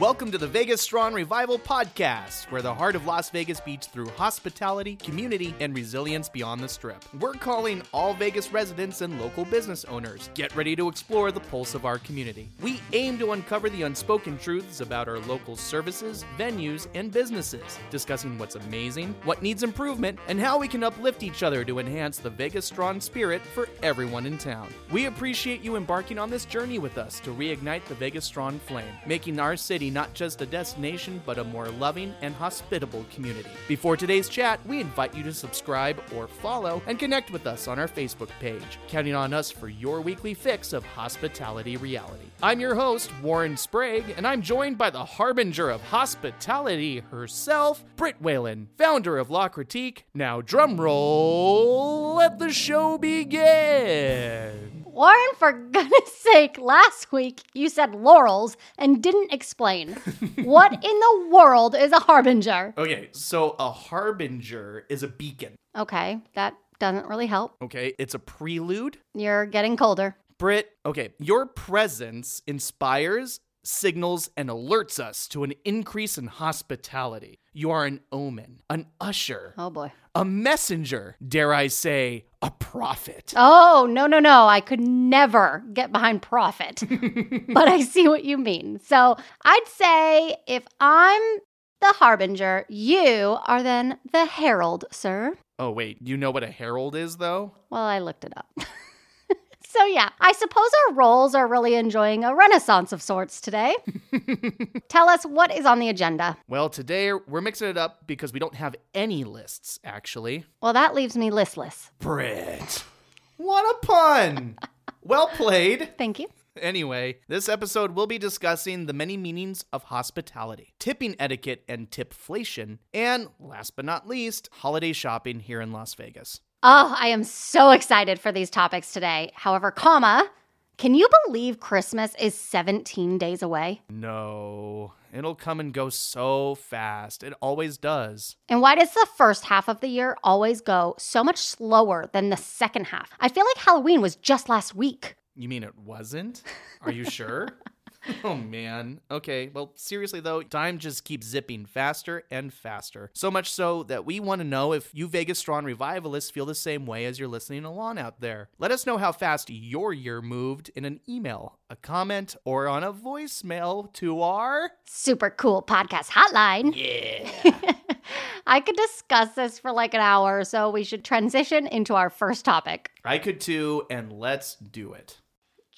Welcome to the Vegas Strong Revival Podcast, where the heart of Las Vegas beats through hospitality, community, and resilience beyond the strip. We're calling all Vegas residents and local business owners. Get ready to explore the pulse of our community. We aim to uncover the unspoken truths about our local services, venues, and businesses, discussing what's amazing, what needs improvement, and how we can uplift each other to enhance the Vegas Strong spirit for everyone in town. We appreciate you embarking on this journey with us to reignite the Vegas Strong flame, making our city not just a destination, but a more loving and hospitable community. Before today's chat, we invite you to subscribe or follow and connect with us on our Facebook page, counting on us for your weekly fix of hospitality reality. I'm your host, Warren Sprague, and I'm joined by the harbinger of hospitality herself, Britt Whalen, founder of La Critique. Now, drum roll, let the show begin. Warren, for goodness sake, last week you said laurels and didn't explain. what in the world is a harbinger? Okay, so a harbinger is a beacon. Okay, that doesn't really help. Okay, it's a prelude. You're getting colder. Britt, okay, your presence inspires, signals, and alerts us to an increase in hospitality. You are an omen, an usher, Oh boy. a messenger, dare I say, a prophet. Oh, no, no, no. I could never get behind profit. but I see what you mean. So I'd say if I'm the harbinger, you are then the herald, sir. Oh, wait, you know what a herald is, though? Well, I looked it up. so, yeah, I suppose our roles are really enjoying a renaissance of sorts today. Tell us what is on the agenda. Well, today we're mixing it up because we don't have any lists, actually. Well, that leaves me listless. Britt. What a pun! well played. Thank you. Anyway, this episode will be discussing the many meanings of hospitality, tipping etiquette and tipflation, and last but not least, holiday shopping here in Las Vegas. Oh, I am so excited for these topics today. However, comma, can you believe Christmas is 17 days away? No, it'll come and go so fast. It always does. And why does the first half of the year always go so much slower than the second half? I feel like Halloween was just last week. You mean it wasn't? Are you sure? oh man. Okay, well, seriously though, time just keeps zipping faster and faster. So much so that we want to know if you Vegas Strong revivalists feel the same way as you're listening along out there. Let us know how fast your year moved in an email, a comment, or on a voicemail to our. Super cool podcast hotline. Yeah. I could discuss this for like an hour, so we should transition into our first topic. I could too, and let's do it.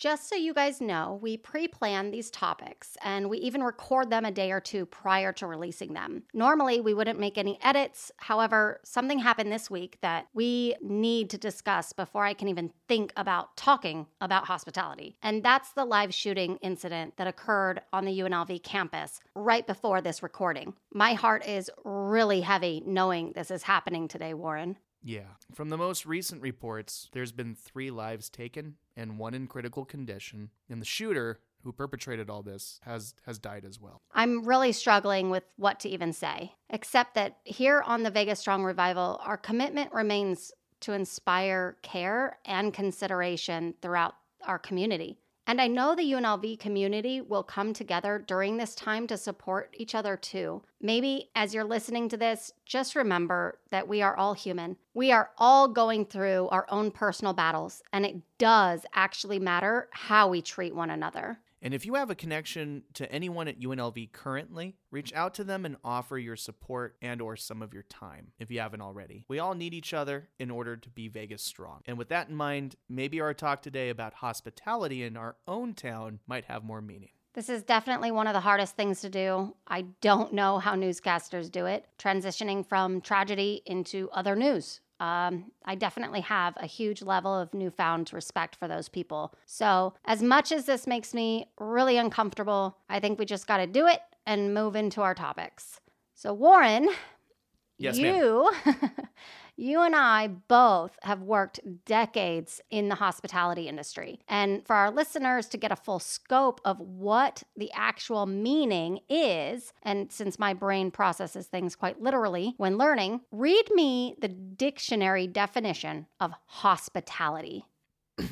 Just so you guys know, we pre plan these topics and we even record them a day or two prior to releasing them. Normally, we wouldn't make any edits. However, something happened this week that we need to discuss before I can even think about talking about hospitality. And that's the live shooting incident that occurred on the UNLV campus right before this recording. My heart is really heavy knowing this is happening today, Warren. Yeah. From the most recent reports, there's been three lives taken and one in critical condition, and the shooter who perpetrated all this has has died as well. I'm really struggling with what to even say, except that here on the Vegas Strong Revival, our commitment remains to inspire care and consideration throughout our community. And I know the UNLV community will come together during this time to support each other too. Maybe as you're listening to this, just remember that we are all human. We are all going through our own personal battles, and it does actually matter how we treat one another. And if you have a connection to anyone at UNLV currently, reach out to them and offer your support and or some of your time if you haven't already. We all need each other in order to be Vegas strong. And with that in mind, maybe our talk today about hospitality in our own town might have more meaning. This is definitely one of the hardest things to do. I don't know how newscasters do it, transitioning from tragedy into other news. Um, I definitely have a huge level of newfound respect for those people. So, as much as this makes me really uncomfortable, I think we just got to do it and move into our topics. So, Warren, Yes, you, you and I both have worked decades in the hospitality industry. And for our listeners to get a full scope of what the actual meaning is, and since my brain processes things quite literally when learning, read me the dictionary definition of hospitality.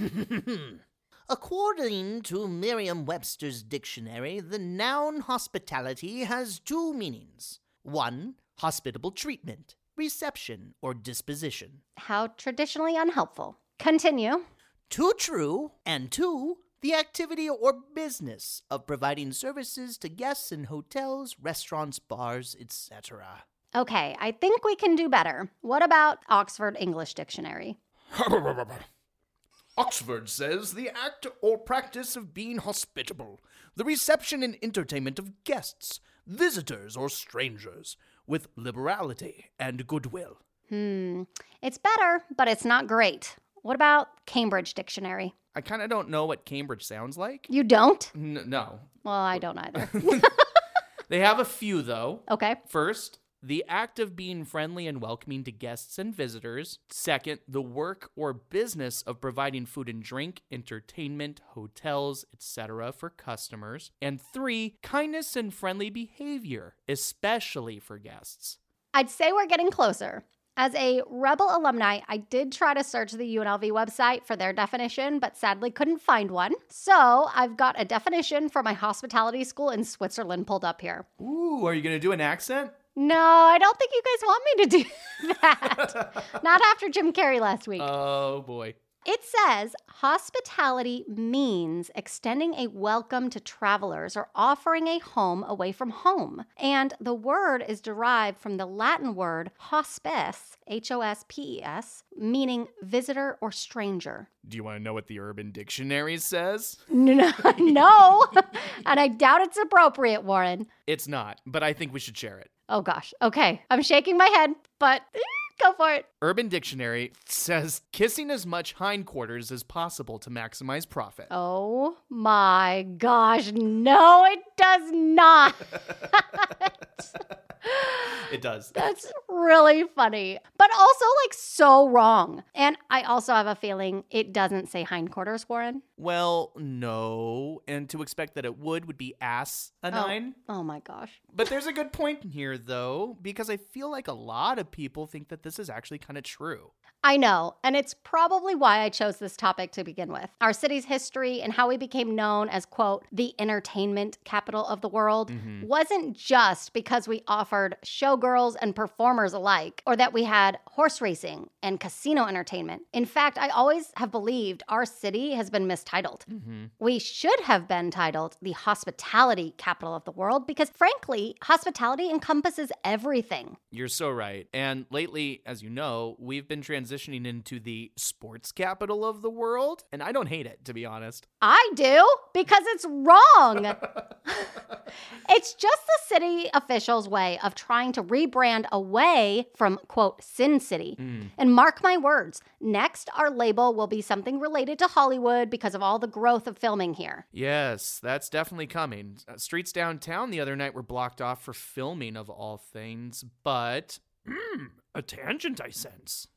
According to Merriam Webster's dictionary, the noun hospitality has two meanings. One, hospitable treatment, reception, or disposition. How traditionally unhelpful. Continue. Two, true, and two, the activity or business of providing services to guests in hotels, restaurants, bars, etc. Okay, I think we can do better. What about Oxford English Dictionary? Oxford says the act or practice of being hospitable, the reception and entertainment of guests, visitors, or strangers, with liberality and goodwill. Hmm, it's better, but it's not great. What about Cambridge Dictionary? I kind of don't know what Cambridge sounds like. You don't? N- no. Well, I don't either. They have a few, though. okay. First, the act of being friendly and welcoming to guests and visitors. Second, the work or business of providing food and drink, entertainment, hotels, etc. for customers. And three, kindness and friendly behavior, especially for guests. I'd say we're getting closer. As a Rebel alumni, I did try to search the UNLV website for their definition, but sadly couldn't find one. So I've got a definition for my hospitality school in Switzerland pulled up here. Ooh, are you going to do an accent? No, I don't think you guys want me to do that. Not after Jim Carrey last week. Oh, boy. It says hospitality means extending a welcome to travelers or offering a home away from home. And the word is derived from the Latin word hospes, H O S P E S, meaning visitor or stranger. Do you want to know what the Urban Dictionary says? No, no. and I doubt it's appropriate, Warren. It's not, but I think we should share it. Oh gosh. Okay. I'm shaking my head, but go for it. Urban Dictionary says kissing as much hindquarters as possible to maximize profit. Oh my gosh. No, it does not. It does. That's really funny, but also like so wrong. And I also have a feeling it doesn't say hindquarters, Warren. Well, no. And to expect that it would would be ass a oh. nine. Oh my gosh. But there's a good point in here, though, because I feel like a lot of people think that this is actually kind of true. I know, and it's probably why I chose this topic to begin with. Our city's history and how we became known as, quote, the entertainment capital of the world mm-hmm. wasn't just because we offered showgirls and performers alike, or that we had horse racing and casino entertainment. In fact, I always have believed our city has been mistitled. Mm-hmm. We should have been titled the hospitality capital of the world because, frankly, hospitality encompasses everything. You're so right. And lately, as you know, we've been transitioning into the sports capital of the world. And I don't hate it, to be honest. I do because it's wrong. it's just the city officials' way of trying to rebrand away from, quote, Sin City. And mark my words, next, our label will be something related to Hollywood because of all the growth of filming here. Yes, that's definitely coming. Uh, Streets downtown the other night were blocked off for filming, of all things, but. Mm, a tangent, I sense.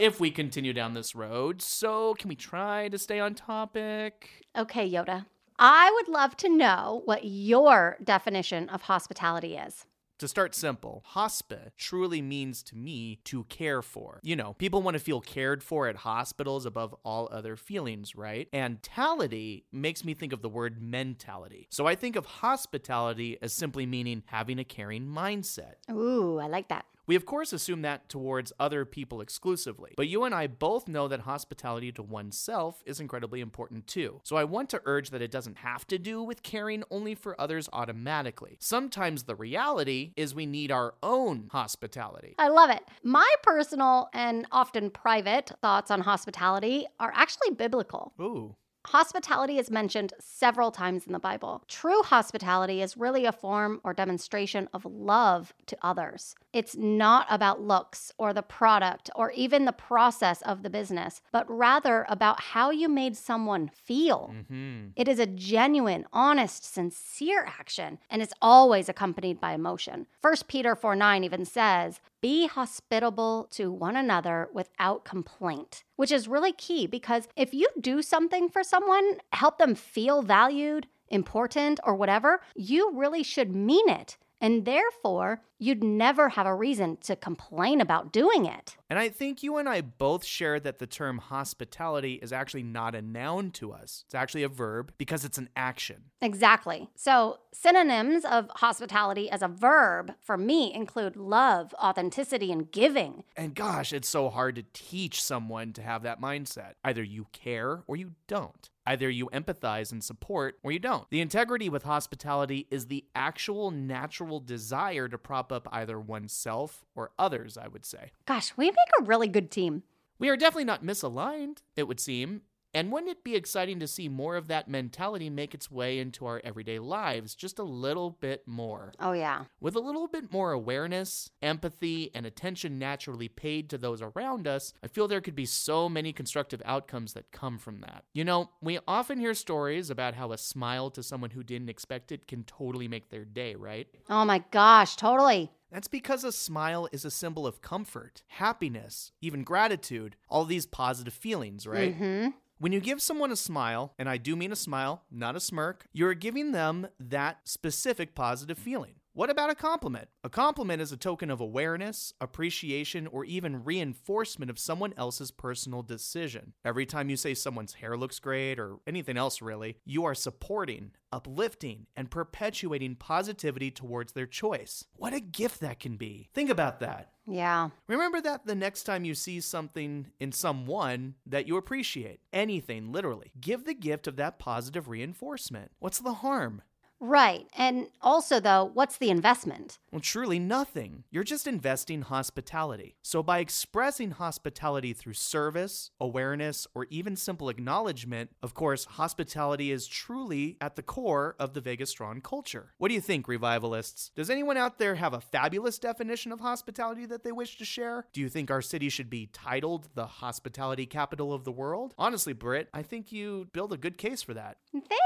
If we continue down this road, so can we try to stay on topic? Okay, Yoda. I would love to know what your definition of hospitality is. To start simple, hospi truly means to me to care for. You know, people want to feel cared for at hospitals above all other feelings, right? And tality makes me think of the word mentality. So I think of hospitality as simply meaning having a caring mindset. Ooh, I like that. We, of course, assume that towards other people exclusively, but you and I both know that hospitality to oneself is incredibly important too. So I want to urge that it doesn't have to do with caring only for others automatically. Sometimes the reality is we need our own hospitality. I love it. My personal and often private thoughts on hospitality are actually biblical. Ooh. Hospitality is mentioned several times in the Bible. True hospitality is really a form or demonstration of love to others. It's not about looks or the product or even the process of the business, but rather about how you made someone feel. Hmm. It is a genuine, honest, sincere action, and it's always accompanied by emotion. 1 Peter 4 9 even says, Be hospitable to one another without complaint, which is really key because if you do something for someone, help them feel valued, important, or whatever, you really should mean it and therefore you'd never have a reason to complain about doing it. And I think you and I both share that the term hospitality is actually not a noun to us. It's actually a verb because it's an action. Exactly. So, synonyms of hospitality as a verb for me include love, authenticity, and giving. And gosh, it's so hard to teach someone to have that mindset. Either you care or you don't. Either you empathize and support or you don't. The integrity with hospitality is the actual natural desire to prop up either oneself or others, I would say. Gosh, we make a really good team. We are definitely not misaligned, it would seem. And wouldn't it be exciting to see more of that mentality make its way into our everyday lives just a little bit more? Oh, yeah. With a little bit more awareness, empathy, and attention naturally paid to those around us, I feel there could be so many constructive outcomes that come from that. You know, we often hear stories about how a smile to someone who didn't expect it can totally make their day, right? Oh my gosh, totally. That's because a smile is a symbol of comfort, happiness, even gratitude, all these positive feelings, right? hmm When you give someone a smile, and I do mean a smile, not a smirk, you're giving them that specific positive feeling. What about a compliment? A compliment is a token of awareness, appreciation, or even reinforcement of someone else's personal decision. Every time you say someone's hair looks great or anything else really, you are supporting, uplifting, and perpetuating positivity towards their choice. What a gift that can be. Think about that. Yeah. Remember that the next time you see something in someone that you appreciate, anything literally, give the gift of that positive reinforcement. What's the harm? Right. And also, though, what's the investment? Well, truly nothing. You're just investing hospitality. So, by expressing hospitality through service, awareness, or even simple acknowledgement, of course, hospitality is truly at the core of the Vegas Strong culture. What do you think, revivalists? Does anyone out there have a fabulous definition of hospitality that they wish to share? Do you think our city should be titled the hospitality capital of the world? Honestly, Britt, I think you build a good case for that.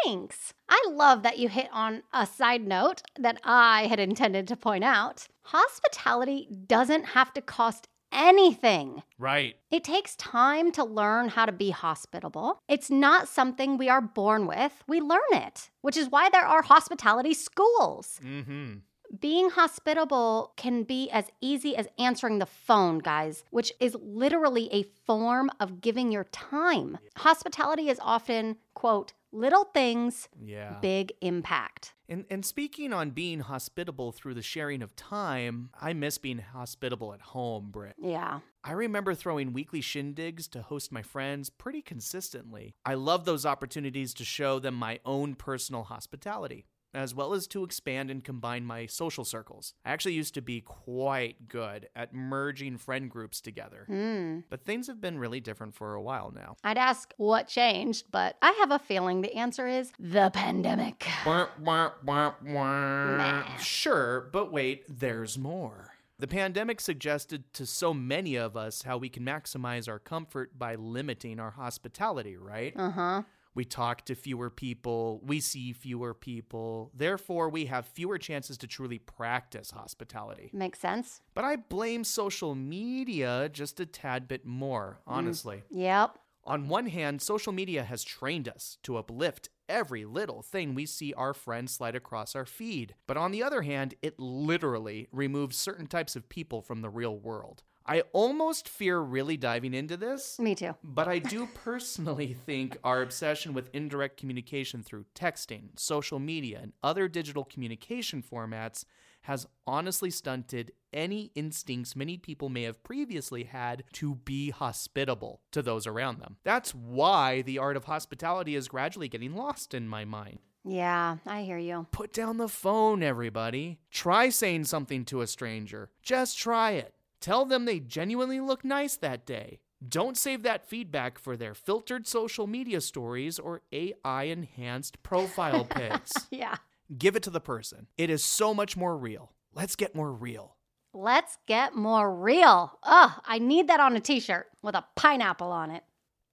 Thanks. I love that you hit on a side note that I had intended to point out. Hospitality doesn't have to cost anything. Right. It takes time to learn how to be hospitable. It's not something we are born with, we learn it, which is why there are hospitality schools. Mm hmm. Being hospitable can be as easy as answering the phone, guys, which is literally a form of giving your time. Hospitality is often, quote, little things, Yeah. big impact. And, and speaking on being hospitable through the sharing of time, I miss being hospitable at home, Britt. Yeah. I remember throwing weekly shindigs to host my friends pretty consistently. I love those opportunities to show them my own personal hospitality, as well as to expand and combine my social circles. I actually used to be quite good at merging friend groups together, Hmm. but things have been really different for a while now. I'd ask what changed, but I have a feeling the answer is the pandemic. Wah, wah, wah. Nah. Sure, but wait, there's more. The pandemic suggested to so many of us how we can maximize our comfort by limiting our hospitality, right? Uh huh. We talk to fewer people, we see fewer people, therefore, we have fewer chances to truly practice hospitality. Makes sense. But I blame social media just a tad bit more, mm. honestly. Yep. On one hand, social media has trained us to uplift every little thing we see our friends slide across our feed. But on the other hand, it literally removes certain types of people from the real world. I almost fear really diving into this. Me too. But I do personally think our obsession with indirect communication through texting, social media, and other digital communication formats has honestly stunted any instincts many people may have previously had to be hospitable to those around them. That's why the art of hospitality is gradually getting lost in my mind. Yeah, I hear you. Put down the phone, everybody. Try saying something to a stranger. Just try it. Tell them they genuinely look nice that day. Don't save that feedback for their filtered social media stories or AI enhanced profile pics. Yeah. Give it to the person. It is so much more real. Let's get more real. Let's get more real. Ugh, I need that on a t shirt with a pineapple on it.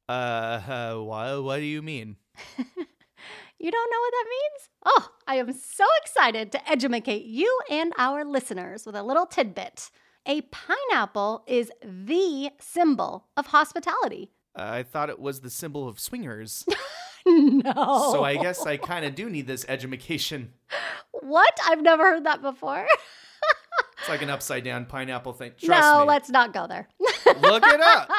Uh, uh what, what do you mean? You don't know what that means? Oh, I am so excited to educate you and our listeners with a little tidbit. A pineapple is the symbol of hospitality. I thought it was the symbol of swingers. no. So I guess I kind of do need this edumacation. What? I've never heard that before. It's like an upside down pineapple thing. Trust no, me. let's not go there. Look it up.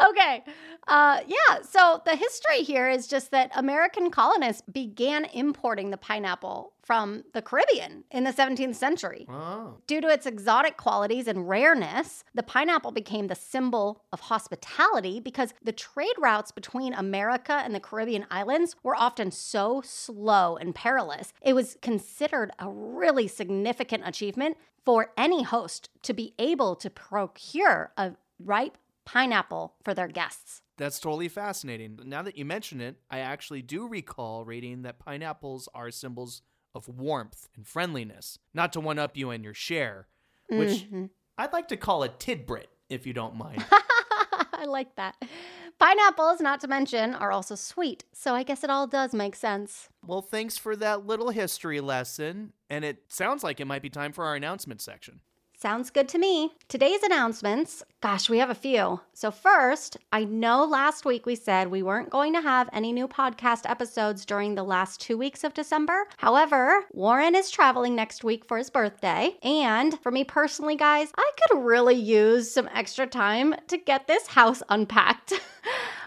okay. Uh, yeah. So the history here is just that American colonists began importing the pineapple from the Caribbean in the 17th century. Oh. Due to its exotic qualities and rareness, the pineapple became the symbol of hospitality because the trade routes between America and the Caribbean islands were often so slow and perilous. It was considered a really significant achievement for any host to be able to procure a ripe pineapple for their guests. That's totally fascinating. Now that you mention it, I actually do recall reading that pineapples are symbols of warmth and friendliness, not to one up you and your share, which Mhm. I'd like to call a tidbit, if you don't mind. I like that. Pineapples, not to mention, are also sweet, so I guess it all does make sense. well, thanks for that little history lesson, and it sounds like it might be time for our announcement section. Sounds good to me. Today's announcements, gosh, we have a few. So, first, I know last week we said we weren't going to have any new podcast episodes during the last two weeks of December. However, Warren is traveling next week for his birthday. And for me personally, guys, I could really use some extra time to get this house unpacked.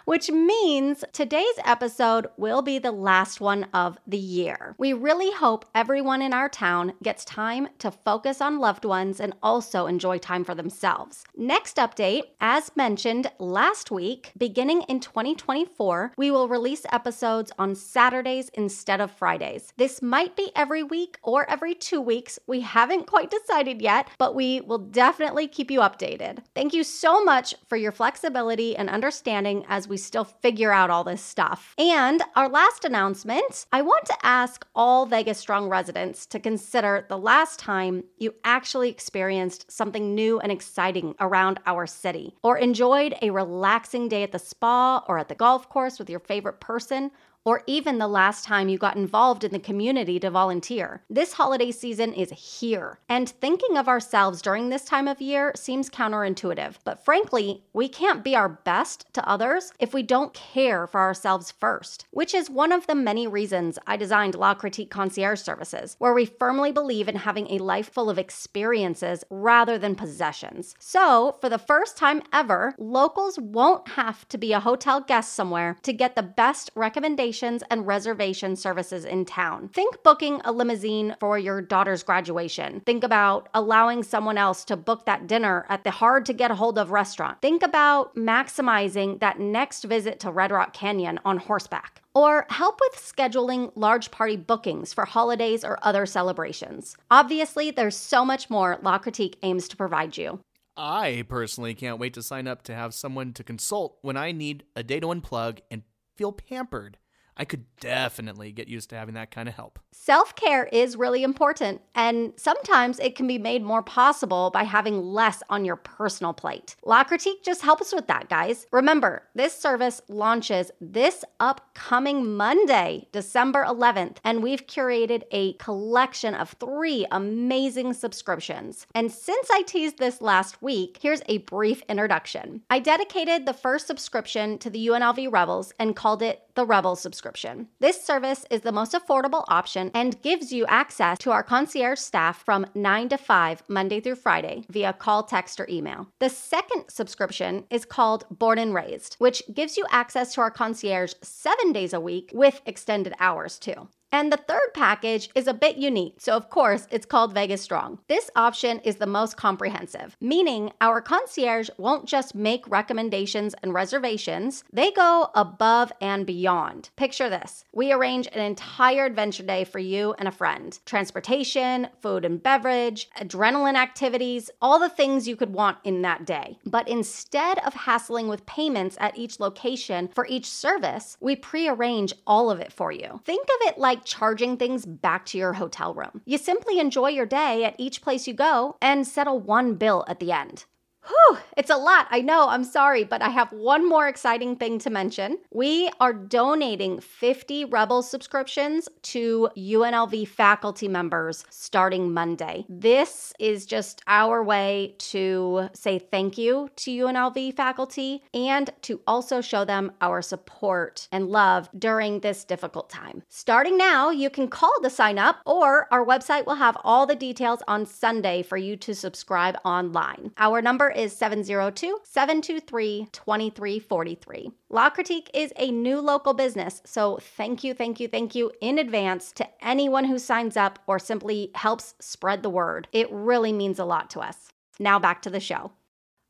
Which means today's episode will be the last one of the year. We really hope everyone in our town gets time to focus on loved ones and also enjoy time for themselves. Next update, as mentioned last week, beginning in 2024, we will release episodes on Saturdays instead of Fridays. This might be every week or every two weeks. We haven't quite decided yet, but we will definitely keep you updated. Thank you so much for your flexibility and understanding as we still figure out all this stuff. And our last announcement I want to ask all Vegas Strong residents to consider the last time you actually experienced something new and exciting around our city, or enjoyed a relaxing day at the spa or at the golf course with your favorite person or even the last time you got involved in the community to volunteer. This holiday season is here, and thinking of ourselves during this time of year seems counterintuitive. But frankly, we can't be our best to others if we don't care for ourselves first, which is one of the many reasons I designed La Critique Concierge Services, where we firmly believe in having a life full of experiences rather than possessions. So, for the first time ever, locals won't have to be a hotel guest somewhere to get the best recommendations and reservation services in town. Think booking a limousine for your daughter's graduation. Think about allowing someone else to book that dinner at the hard to get a hold of restaurant. Think about maximizing that next visit to Red Rock Canyon on horseback. Or help with scheduling large party bookings for holidays or other celebrations. Obviously, there's so much more La Critique aims to provide you. I personally can't wait to sign up to have someone to consult when I need a day to unplug and feel pampered. I could definitely get used to having that kind of help. Self care is really important, and sometimes it can be made more possible by having less on your personal plate. La Critique just helps with that, guys. Remember, this service launches this upcoming Monday, December 11th, and we've curated a collection of three amazing subscriptions. And since I teased this last week, here's a brief introduction. I dedicated the first subscription to the UNLV Rebels and called it the Rebel subscription. This service is the most affordable option and gives you access to our concierge staff from 9 to 5 Monday through Friday via call, text, or email. The second subscription is called Born and Raised, which gives you access to our concierge 7 days a week with extended hours too. And the third package is a bit unique, so of course it's called Vegas Strong. This option is the most comprehensive, meaning our concierge won't just make recommendations and reservations, they go above and beyond. Picture this we arrange an entire adventure day for you and a friend transportation, food and beverage, adrenaline activities, all the things you could want in that day. But instead of hassling with payments at each location for each service, we pre-arrange all of it for you. Think of it like charging things back to your hotel room. You simply enjoy your day at each place you go and settle one bill at the end. Whew, it's a lot. I know. I'm sorry, but I have one more exciting thing to mention. We are donating 50 Rebel subscriptions to UNLV faculty members starting Monday. This is just our way to say thank you to UNLV faculty and to also show them our support and love during this difficult time. Starting now, you can call to sign up, or our website will have all the details on Sunday for you to subscribe online. Our number is 702 723 2343. La Critique is a new local business, so thank you, thank you, thank you in advance to anyone who signs up or simply helps spread the word. It really means a lot to us. Now back to the show.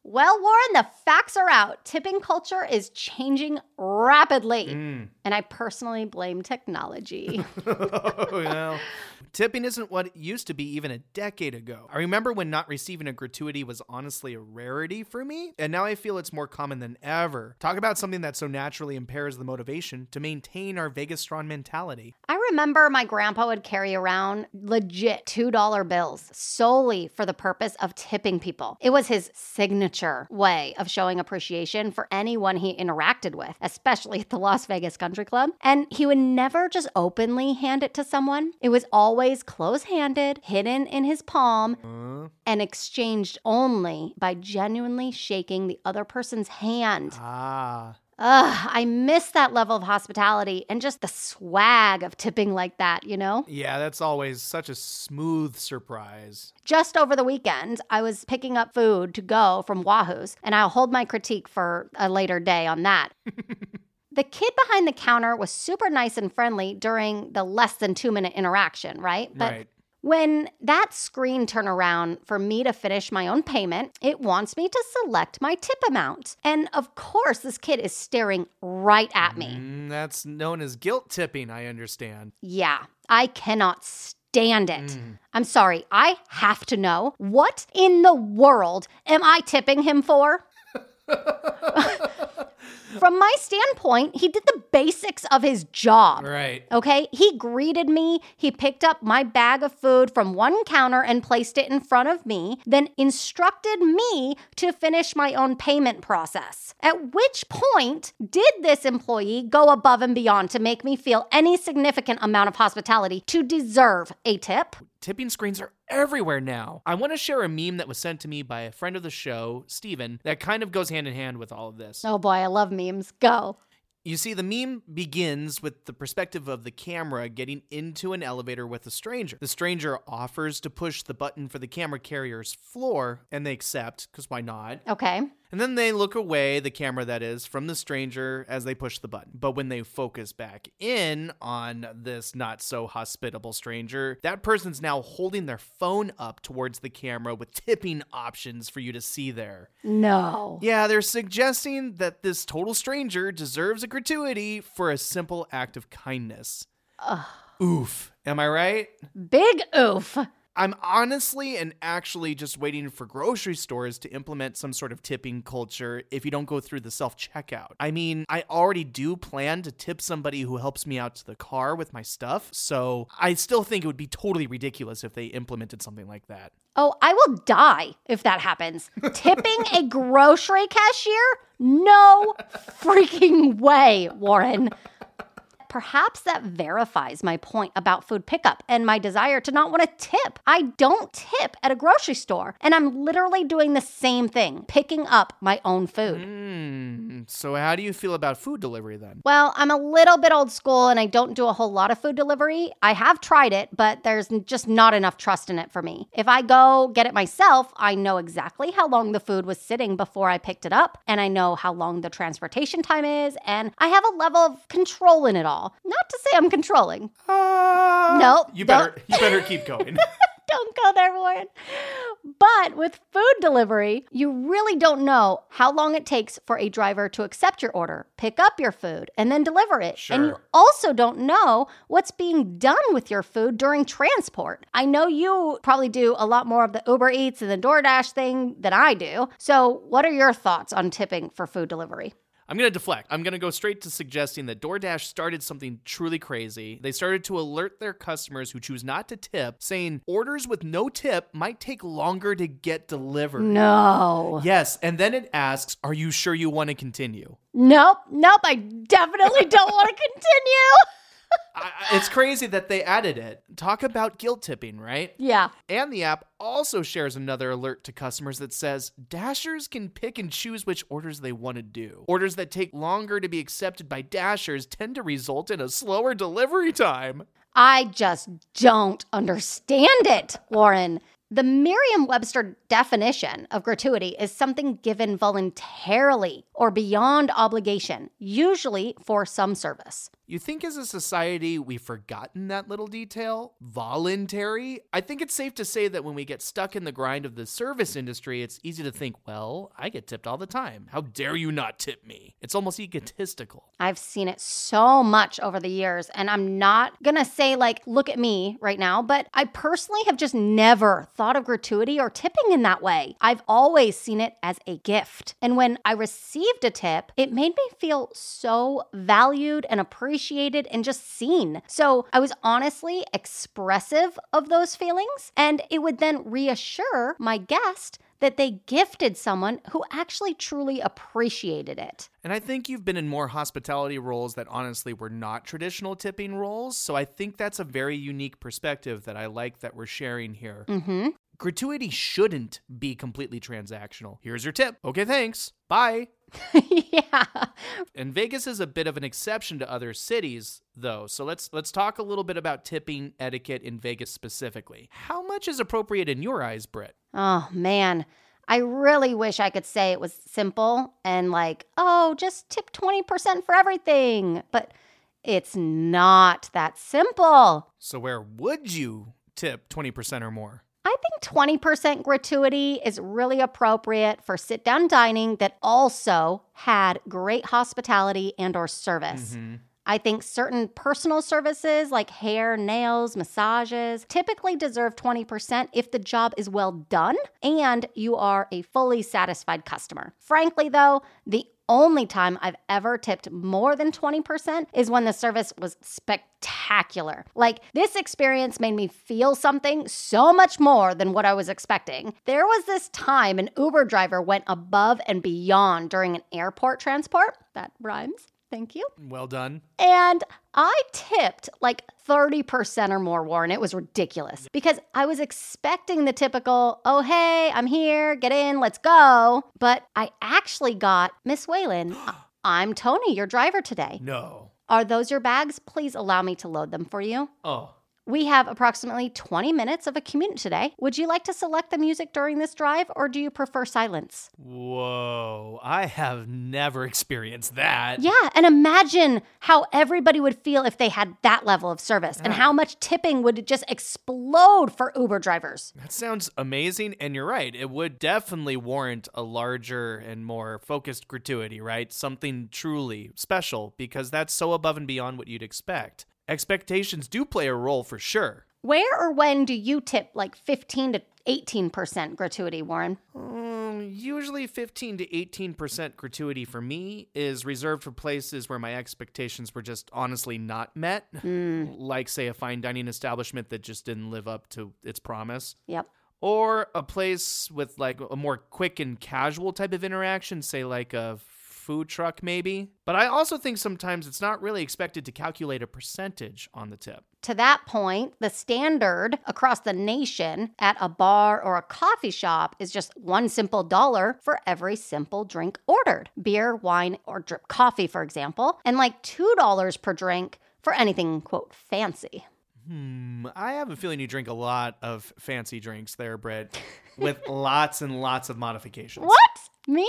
Well, Warren, the facts are out. Tipping culture is changing rapidly. Mm. And I personally blame technology. oh, well. Tipping isn't what it used to be even a decade ago. I remember when not receiving a gratuity was honestly a rarity for me, and now I feel it's more common than ever. Talk about something that so naturally impairs the motivation to maintain our Vegas strong mentality. I remember my grandpa would carry around legit $2 bills solely for the purpose of tipping people. It was his signature way of showing appreciation for anyone he interacted with, especially at the Las Vegas Country Club. And he would never just openly hand it to someone, it was always close handed, hidden in his palm, Uh, and exchanged only by genuinely shaking the other person's hand. ah. Ugh, I miss that level of hospitality and just the swag of tipping like that, you know? Yeah, that's always such a smooth surprise. Just over the weekend, I was picking up food to go from Wahoo's, and I'll hold my critique for a later day on that. the kid behind the counter was super nice and friendly during the less than two minute interaction, right? But right. when that screen turned around for me to finish my own payment, it wants me to select my tip amount. And of course, this kid is staring right at me. Mm, that's known as guilt tipping, I understand. Yeah, I cannot stand it. Mm. I'm sorry, I have to know what in the world am I tipping him for? From my standpoint, he did the basics of his job. Right. Okay, he greeted me. He picked up my bag of food from one counter and placed it in front of me, then instructed me to finish my own payment process. At which point did this employee go above and beyond to make me feel any significant amount of hospitality to deserve a tip? Tipping screens are everywhere now. I want to share a meme that was sent to me by a friend of the show, Steven, that kind of goes hand in hand with all of this. Oh boy, I love memes. Go. You see, the meme begins with the perspective of the camera getting into an elevator with a stranger. The stranger offers to push the button for the camera carrier's floor, and they accept, because why not? Okay. And then they look away, the camera that is, from the stranger as they push the button. But when they focus back in on this not so hospitable stranger, that person's now holding their phone up towards the camera with tipping options for you to see there. No. Yeah, they're suggesting that this total stranger deserves a gratuity for a simple act of kindness. Ugh. Oof. Am I right? Big oof. I'm honestly and actually just waiting for grocery stores to implement some sort of tipping culture if you don't go through the self checkout. I mean, I already do plan to tip somebody who helps me out to the car with my stuff, so I still think it would be totally ridiculous if they implemented something like that. Oh, I will die if that happens. Tipping a grocery cashier? No freaking way, Warren. Perhaps that verifies my point about food pickup and my desire to not want to tip. I don't tip at a grocery store, and I'm literally doing the same thing, picking up my own food. Hmm. So, how do you feel about food delivery then? Well, I'm a little bit old school and I don't do a whole lot of food delivery. I have tried it, but there's just not enough trust in it for me. If I go get it myself, I know exactly how long the food was sitting before I picked it up, and I know how long the transportation time is, and I have a level of control in it all. Not to say I'm controlling. Uh, Nope, You don't- better you better keep going. don't go there, Warren. But with food delivery, you really don't know how long it takes for a driver to accept your order, pick up your food, and then deliver it. Sure. And you also don't know what's being done with your food during transport. I know you probably do a lot more of the Uber Eats and the DoorDash thing than I do. So, what are your thoughts on tipping for food delivery? I'm going to deflect. I'm going to go straight to suggesting that DoorDash started something truly crazy. They started to alert their customers who choose not to tip, saying orders with no tip might take longer to get delivered. No. Yes, and then it asks, Are you sure you want to continue? Nope. Nope. I definitely don't want to continue. I, it's crazy that they added it. Talk about guilt tipping, right? Yeah. And the app also shares another alert to customers that says Dashers can pick and choose which orders they want to do. Orders that take longer to be accepted by Dashers tend to result in a slower delivery time. I just don't understand it, Warren. The Merriam Webster definition of gratuity is something given voluntarily or beyond obligation, usually for some service. You think as a society we've forgotten that little detail? Voluntary? I think it's safe to say that when we get stuck in the grind of the service industry, it's easy to think, well, I get tipped all the time. How dare you not tip me? It's almost egotistical. I've seen it so much over the years, and I'm not gonna say, like, look at me right now, but I personally have just never thought of gratuity or tipping in that way. I've always seen it as a gift. And when I received a tip, it made me feel so valued and appreciated appreciated and just seen. So I was honestly expressive of those feelings, and it would then reassure my guest that they gifted someone who actually truly appreciated it. And I think you've been in more hospitality roles that honestly were not traditional tipping roles. So I think that's a very unique perspective that I like that we're sharing here. Mm-hmm. Gratuity shouldn't be completely transactional. Here's your tip. Okay, thanks. Bye. yeah. And Vegas is a bit of an exception to other cities though. So let's let's talk a little bit about tipping etiquette in Vegas specifically. How much is appropriate in your eyes, Britt? Oh man. I really wish I could say it was simple and like, oh, just tip 20% for everything. But it's not that simple. So where would you tip 20% or more? I think 20% gratuity is really appropriate for sit down dining that also had great hospitality and or service. Mm-hmm. I think certain personal services like hair, nails, massages typically deserve 20% if the job is well done and you are a fully satisfied customer. Frankly, though, the only time I've ever tipped more than 20% is when the service was spectacular. Like, this experience made me feel something so much more than what I was expecting. There was this time an Uber driver went above and beyond during an airport transport. That rhymes. Thank you. Well done. And I tipped like 30% or more, Warren. It was ridiculous because I was expecting the typical, oh, hey, I'm here, get in, let's go. But I actually got Miss Whalen. I'm Tony, your driver today. No. Are those your bags? Please allow me to load them for you. Oh. We have approximately 20 minutes of a commute today. Would you like to select the music during this drive or do you prefer silence? Whoa, I have never experienced that. Yeah, and imagine how everybody would feel if they had that level of service and how much tipping would just explode for Uber drivers. That sounds amazing, and you're right. It would definitely warrant a larger and more focused gratuity, right? Something truly special because that's so above and beyond what you'd expect expectations do play a role for sure. Where or when do you tip like 15 to 18% gratuity, Warren? Um, usually 15 to 18% gratuity for me is reserved for places where my expectations were just honestly not met. Mm. Like, say, a fine dining establishment that just didn't live up to its promise. Yep. Or a place with like a more quick and casual type of interaction, say, like a food truck, maybe. But I also think sometimes it's not really expected to calculate a percentage on the tip. To that point, the standard across the nation at a bar or a coffee shop is just one simple dollar for every simple drink ordered beer, wine, or drip coffee, for example, and like $2 per drink for anything, quote, fancy. Hmm, I have a feeling you drink a lot of fancy drinks there, Britt, with lots and lots of modifications. What? Me?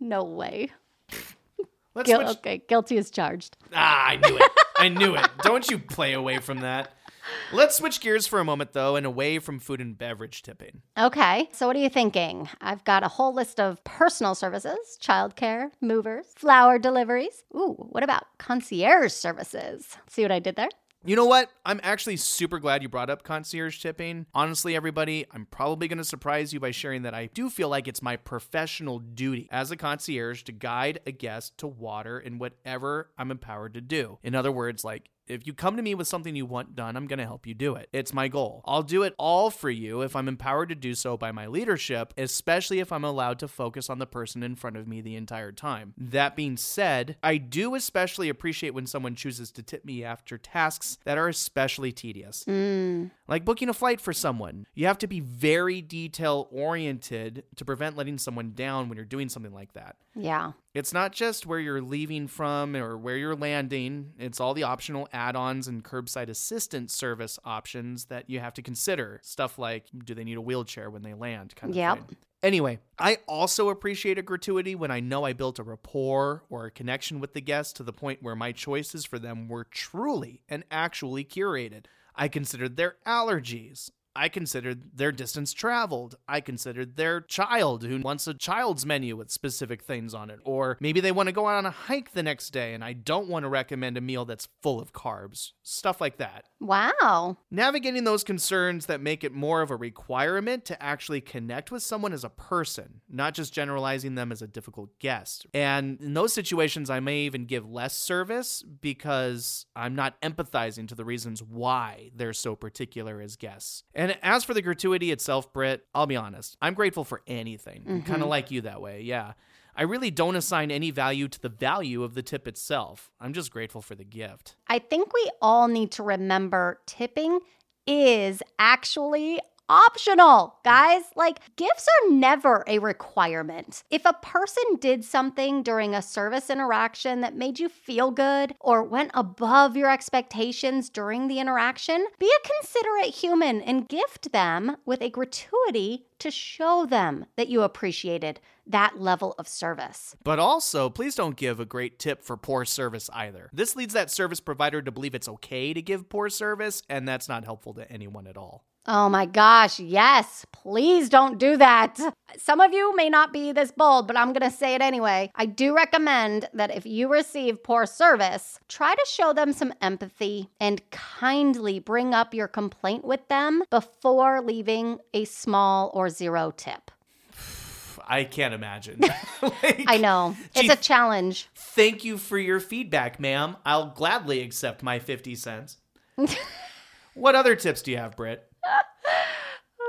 No way. Let's Guil- switch. okay, guilty as charged. Ah, I knew it. I knew it. Don't you play away from that. Let's switch gears for a moment, though, and away from food and beverage tipping. Okay, so what are you thinking? I've got a whole list of personal services, childcare, movers, flower deliveries. Ooh, what about concierge services? See what I did there? You know what? I'm actually super glad you brought up concierge tipping. Honestly, everybody, I'm probably going to surprise you by sharing that I do feel like it's my professional duty as a concierge to guide a guest to water in whatever I'm empowered to do. In other words, like if you come to me with something you want done, I'm going to help you do it. It's my goal. I'll do it all for you if I'm empowered to do so by my leadership, especially if I'm allowed to focus on the person in front of me the entire time. That being said, I do especially appreciate when someone chooses to tip me after tasks that are especially tedious. Mm. Like booking a flight for someone. You have to be very detail oriented to prevent letting someone down when you're doing something like that. Yeah. It's not just where you're leaving from or where you're landing, it's all the optional add ons and curbside assistance service options that you have to consider. Stuff like do they need a wheelchair when they land? Kind of Yep. thing. Anyway, I also appreciate a gratuity when I know I built a rapport or a connection with the guest to the point where my choices for them were truly and actually curated. I considered their allergies. I considered their distance traveled. I considered their child who wants a child's menu with specific things on it. Or maybe they want to go out on a hike the next day and I don't want to recommend a meal that's full of carbs. Stuff like that. Wow. Navigating those concerns that make it more of a requirement to actually connect with someone as a person, not just generalizing them as a difficult guest. And in those situations, I may even give less service because I'm not empathizing to the reasons why they're so particular as guests. And as for the gratuity itself, Britt, I'll be honest, I'm grateful for anything. I'm kind of mm-hmm. like you that way, yeah. I really don't assign any value to the value of the tip itself. I'm just grateful for the gift. I think we all need to remember tipping is actually optional, guys. Like, gifts are never a requirement. If a person did something during a service interaction that made you feel good or went above your expectations during the interaction, be a considerate human and gift them with a gratuity to show them that you appreciated that level of service. But also, please don't give a great tip for poor service either. This leads that service provider to believe it's okay to give poor service, and that's not helpful to anyone at all. Oh my gosh, yes. Please don't do that. Some of you may not be this bold, but I'm going to say it anyway. I do recommend that if you receive poor service, try to show them some empathy and kindly bring up your complaint with them before leaving a small or zero tip. I can't imagine. Like, I know. It's Gee, a challenge. Thank you for your feedback, ma'am. I'll gladly accept my 50 cents. what other tips do you have, Britt?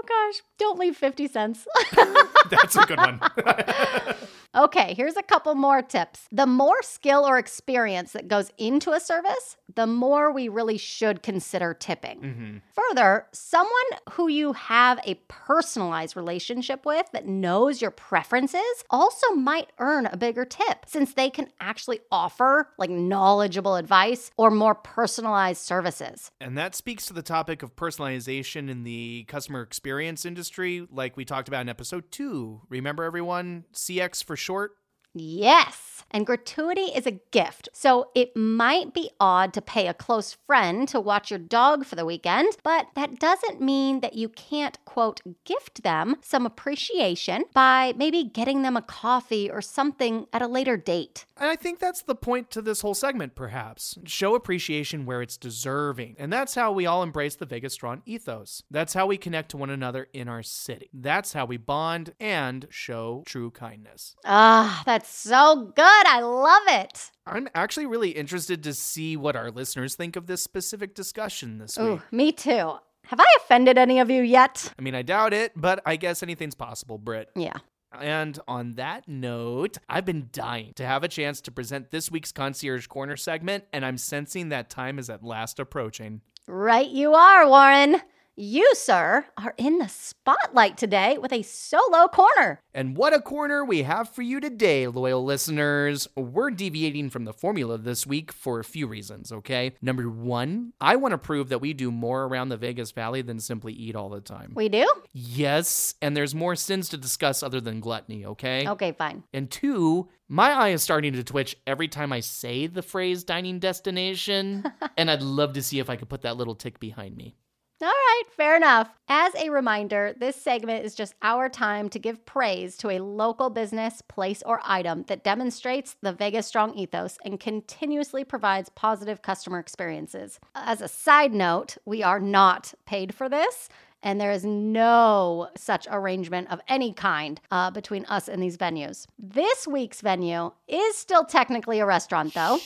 Gosh, don't leave 50 cents. That's a good one. Okay, here's a couple more tips. The more skill or experience that goes into a service, the more we really should consider tipping. Mm-hmm. Further, someone who you have a personalized relationship with that knows your preferences also might earn a bigger tip since they can actually offer like knowledgeable advice or more personalized services. and that speaks to the topic of personalization in the customer experience industry, like we talked about in episode two. Remember, everyone? CX for short? Yes. And gratuity is a gift. So it might be odd to pay a close friend to watch your dog for the weekend, but that doesn't mean that you can't, quote, gift them some appreciation by maybe getting them a coffee or something at a later date. And I think that's the point to this whole segment, perhaps. Show appreciation where it's deserving. And that's how we all embrace the Vegas Strong ethos. That's how we connect to one another in our city. That's how we bond and show true kindness. Ah, that's so good. I love it. I'm actually really interested to see what our listeners think of this specific discussion this week. Me too. Have I offended any of you yet? I mean, I doubt it, but I guess anything's possible, Britt. Yeah. And on that note, I've been dying to have a chance to present this week's Concierge Corner segment, and I'm sensing that time is at last approaching. Right, you are, Warren. You, sir, are in the spotlight today with a solo corner. And what a corner we have for you today, loyal listeners. We're deviating from the formula this week for a few reasons, okay? Number one, I want to prove that we do more around the Vegas Valley than simply eat all the time. We do? Yes, and there's more sins to discuss other than gluttony, okay? Okay, fine. And two, my eye is starting to twitch every time I say the phrase dining destination, and I'd love to see if I could put that little tick behind me. All right, fair enough. As a reminder, this segment is just our time to give praise to a local business, place, or item that demonstrates the Vegas Strong ethos and continuously provides positive customer experiences. As a side note, we are not paid for this. And there is no such arrangement of any kind uh, between us and these venues. This week's venue is still technically a restaurant, though.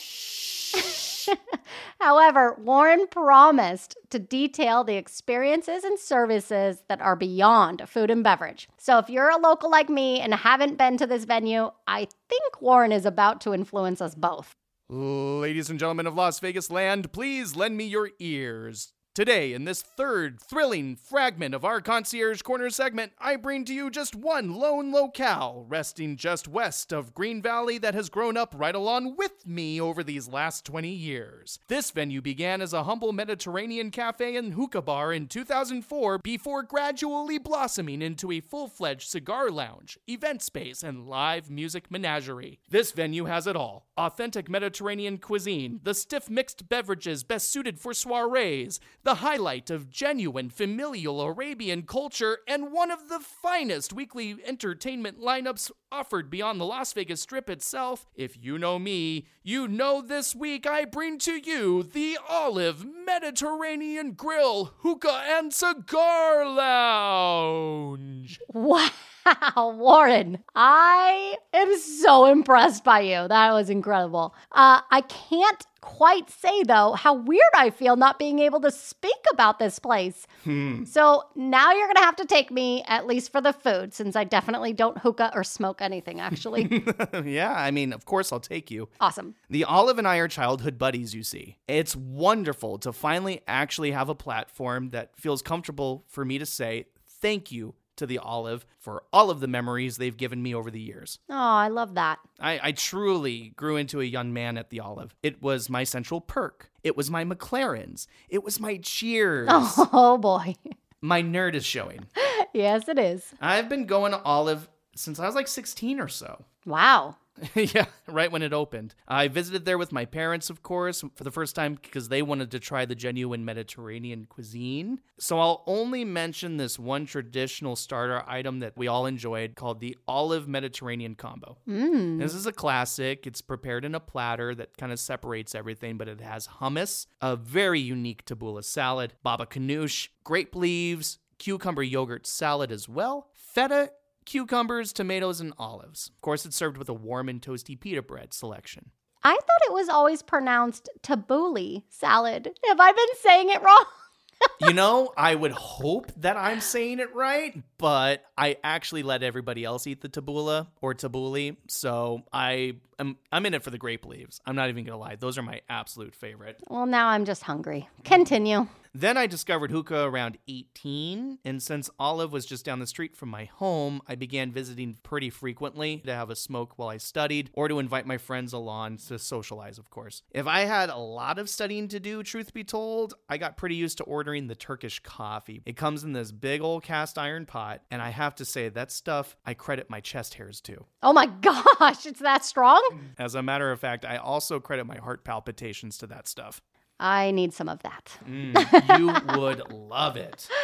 However, Warren promised to detail the experiences and services that are beyond food and beverage. So if you're a local like me and haven't been to this venue, I think Warren is about to influence us both. Ladies and gentlemen of Las Vegas land, please lend me your ears. Today, in this third thrilling fragment of our Concierge Corner segment, I bring to you just one lone locale, resting just west of Green Valley, that has grown up right along with me over these last 20 years. This venue began as a humble Mediterranean cafe and hookah bar in 2004 before gradually blossoming into a full fledged cigar lounge, event space, and live music menagerie. This venue has it all authentic Mediterranean cuisine, the stiff mixed beverages best suited for soirees, the highlight of genuine familial Arabian culture, and one of the finest weekly entertainment lineups offered beyond the Las Vegas Strip itself. If you know me, you know this week I bring to you the Olive Mediterranean Grill Hookah and Cigar Lounge. Wow. Warren, I am so impressed by you. That was incredible. Uh, I can't quite say, though, how weird I feel not being able to speak about this place. Hmm. So now you're going to have to take me, at least for the food, since I definitely don't hookah or smoke anything, actually. yeah, I mean, of course I'll take you. awesome. The Olive and I are childhood buddies, you see. It's wonderful to finally actually have a platform that feels comfortable for me to say thank you to the Olive for all of the memories they've given me over the years. Oh, I love that. I, I truly grew into a young man at the Olive. It was my central perk. It was my MacLaren's. It was my cheers. Oh, boy. My nerd is showing. yes, it is. I've been going to Olive since I was like 16 or so. Wow. yeah, right when it opened. I visited there with my parents, of course, for the first time because they wanted to try the genuine Mediterranean cuisine. So I'll only mention this one traditional starter item that we all enjoyed called the Olive Mediterranean Combo. Mm. This is a classic. It's prepared in a platter that kind of separates everything, but it has hummus, a very unique tabbouleh salad, baba ganoush, grape leaves, cucumber yogurt salad as well, feta, cucumbers, tomatoes, and olives. Of course, it's served with a warm and toasty pita bread selection. I thought it was always pronounced tabbouleh salad. Have I been saying it wrong? you know, I would hope that I'm saying it right, but I actually let everybody else eat the tabbouleh or tabbouleh, so I am I'm in it for the grape leaves. I'm not even gonna lie; those are my absolute favorite. Well, now I'm just hungry. Continue. Then I discovered hookah around 18, and since Olive was just down the street from my home, I began visiting pretty frequently to have a smoke while I studied or to invite my friends along to socialize, of course. If I had a lot of studying to do, truth be told, I got pretty used to ordering the Turkish coffee. It comes in this big old cast iron pot, and I have to say, that stuff I credit my chest hairs to. Oh my gosh, it's that strong? As a matter of fact, I also credit my heart palpitations to that stuff. I need some of that. Mm, you would love it.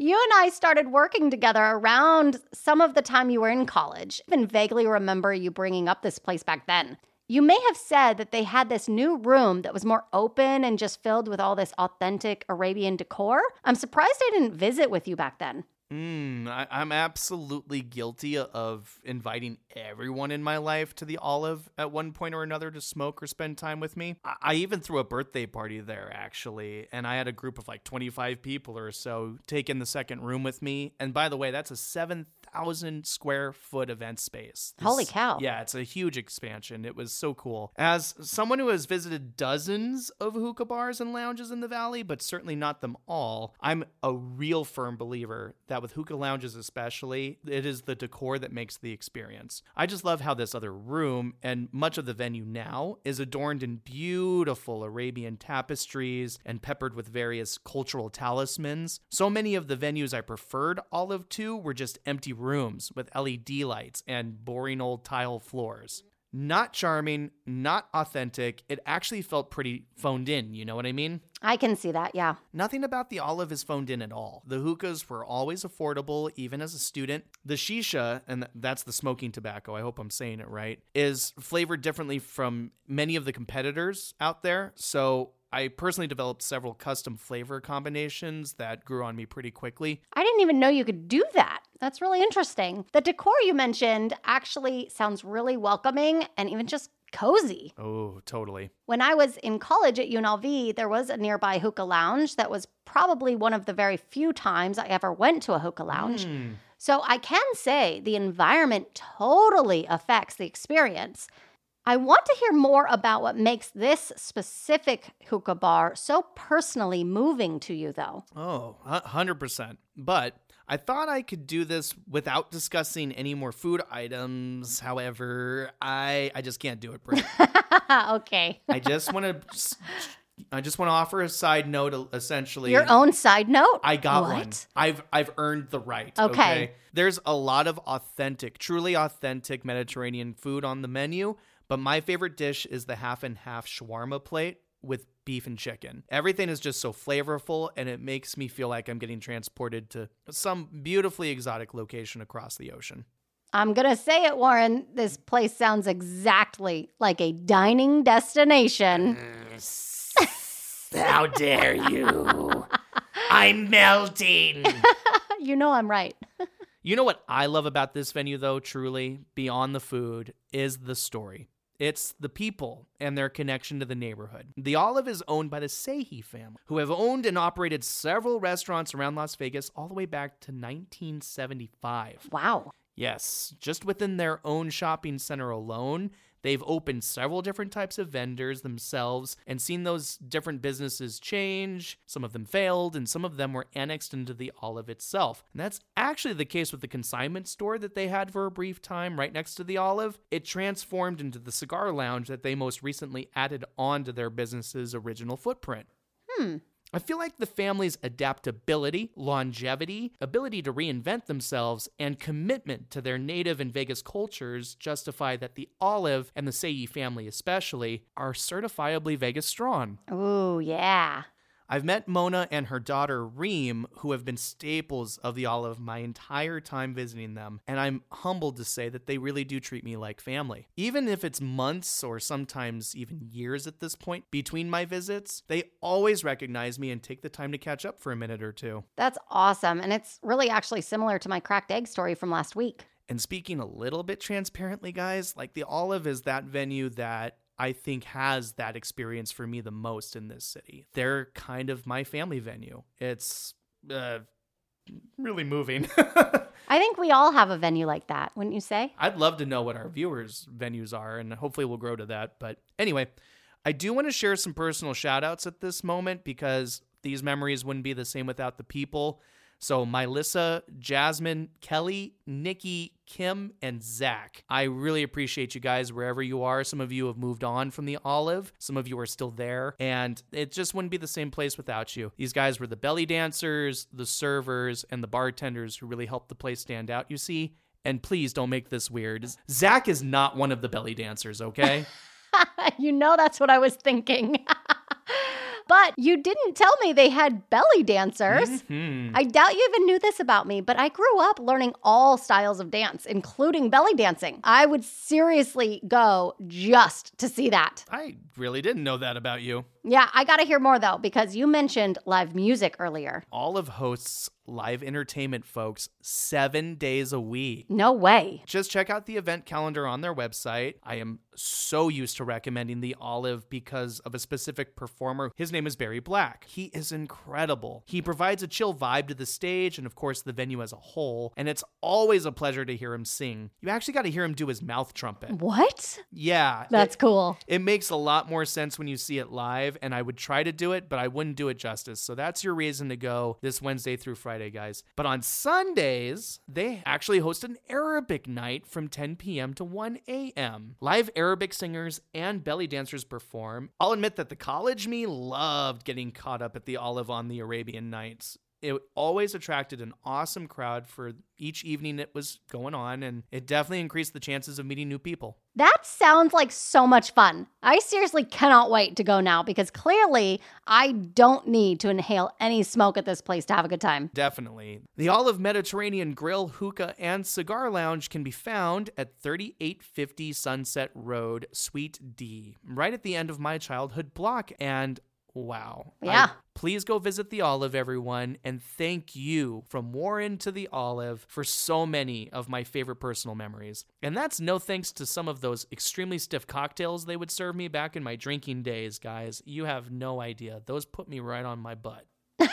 You and I started working together around some of the time you were in college. I even vaguely remember you bringing up this place back then. You may have said that they had this new room that was more open and just filled with all this authentic Arabian decor. I'm surprised I didn't visit with you back then. Mm, I, I'm absolutely guilty of inviting everyone in my life to the Olive at one point or another to smoke or spend time with me. I, I even threw a birthday party there, actually, and I had a group of like 25 people or so take in the second room with me. And by the way, that's a 7,000 square foot event space. This- Holy cow. Yeah, it's a huge expansion. It was so cool. As someone who has visited dozens of hookah bars and lounges in the valley, but certainly not them all, I'm a real firm believer that with hookah lounges especially, it is the decor that makes the experience. I just love how this other room and much of the venue now is adorned in beautiful Arabian tapestries and peppered with various cultural talismans. So many of the venues I preferred Olive to were just empty rooms with LED lights and boring old tile floors. Not charming, not authentic. It actually felt pretty phoned in, you know what I mean? I can see that, yeah. Nothing about the olive is phoned in at all. The hookahs were always affordable, even as a student. The shisha, and that's the smoking tobacco, I hope I'm saying it right, is flavored differently from many of the competitors out there. So I personally developed several custom flavor combinations that grew on me pretty quickly. I didn't even know you could do that. That's really interesting. The decor you mentioned actually sounds really welcoming and even just cozy. Oh, totally. When I was in college at UNLV, there was a nearby hookah lounge that was probably one of the very few times I ever went to a hookah lounge. Mm. So I can say the environment totally affects the experience. I want to hear more about what makes this specific hookah bar so personally moving to you, though. Oh, 100%. But I thought I could do this without discussing any more food items. However, I I just can't do it, Britt. okay. I just want to I just want to offer a side note essentially. Your own side note? I got what? one. I've I've earned the right. Okay. There's a lot of authentic, truly authentic Mediterranean food on the menu, but my favorite dish is the half and half shawarma plate with beef and chicken. Everything is just so flavorful and it makes me feel like I'm getting transported to some beautifully exotic location across the ocean. I'm going to say it, Warren. This place sounds exactly like a dining destination. How dare you? I'm melting. you know I'm right. You know what I love about this venue, though, truly, beyond the food, is the story. It's the people and their connection to the neighborhood. The Olive is owned by the Sehi family, who have owned and operated several restaurants around Las Vegas all the way back to 1975. Wow. Yes, just within their own shopping center alone, they've opened several different types of vendors themselves and seen those different businesses change. Some of them failed, and some of them were annexed into the Olive itself. And that's actually the case with the consignment store that they had for a brief time right next to the Olive. It transformed into the cigar lounge that they most recently added onto their business's original footprint. Hmm. I feel like the family's adaptability, longevity, ability to reinvent themselves, and commitment to their native and Vegas cultures justify that the Olive and the Seyi family, especially, are certifiably Vegas strong. Ooh, yeah. I've met Mona and her daughter Reem, who have been staples of the Olive my entire time visiting them, and I'm humbled to say that they really do treat me like family. Even if it's months or sometimes even years at this point between my visits, they always recognize me and take the time to catch up for a minute or two. That's awesome. And it's really actually similar to my cracked egg story from last week. And speaking a little bit transparently, guys, like the Olive is that venue that I think has that experience for me the most in this city. They're kind of my family venue. It's uh, really moving. I think we all have a venue like that, wouldn't you say? I'd love to know what our viewers' venues are, and hopefully we'll grow to that. But anyway, I do want to share some personal shout outs at this moment because these memories wouldn't be the same without the people. So, Mylissa, Jasmine, Kelly, Nikki, Kim, and Zach. I really appreciate you guys wherever you are. Some of you have moved on from the Olive, some of you are still there, and it just wouldn't be the same place without you. These guys were the belly dancers, the servers, and the bartenders who really helped the place stand out, you see. And please don't make this weird. Zach is not one of the belly dancers, okay? you know that's what I was thinking. but you didn't tell me they had belly dancers. Mhm. I doubt you even knew this about me, but I grew up learning all styles of dance, including belly dancing. I would seriously go just to see that. I really didn't know that about you. Yeah, I gotta hear more though, because you mentioned live music earlier. Olive hosts live entertainment, folks, seven days a week. No way. Just check out the event calendar on their website. I am so used to recommending the Olive because of a specific performer. His name is Barry Black. He is incredible. He provides a chill vibe to the stage and, of course, the venue as a whole. And it's always a pleasure to hear him sing. You actually got to hear him do his mouth trumpet. What? Yeah. That's it- cool. it makes a lot more sense when you see it live, and I would try to do it, but I wouldn't do it justice. So that's your reason to go this Wednesday through Friday, guys. But on Sundays, they actually host an Arabic night from 10 p.m. to 1 a.m. Live Arabic singers and belly dancers perform. I'll admit that the college me loved getting caught up at the Olive on the Arabian Nights. It always attracted an awesome crowd for each evening it was going on, and it definitely increased the chances of meeting new people. That sounds like so much fun. I seriously cannot wait to go now because clearly I don't need to inhale any smoke at this place to have a good time. Definitely. The Olive Mediterranean Grill, Hookah, and Cigar Lounge can be found at 3850 Sunset Road, Suite D, right at the end of my childhood block. And wow. Yeah. I- please go visit the Olive, everyone. And thank you from Warren to the Olive for so many of my favorite personal memories. And that's no thanks to some of those extremely stiff cocktails they would serve me back in my drinking days, guys. You have no idea. Those put me right on my butt.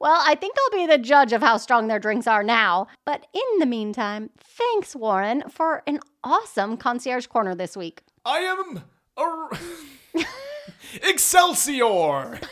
Well, I think I'll be the judge of how strong their drinks are now. But in the meantime, thanks, Warren, for an awesome concierge corner this week. I am a Excelsior.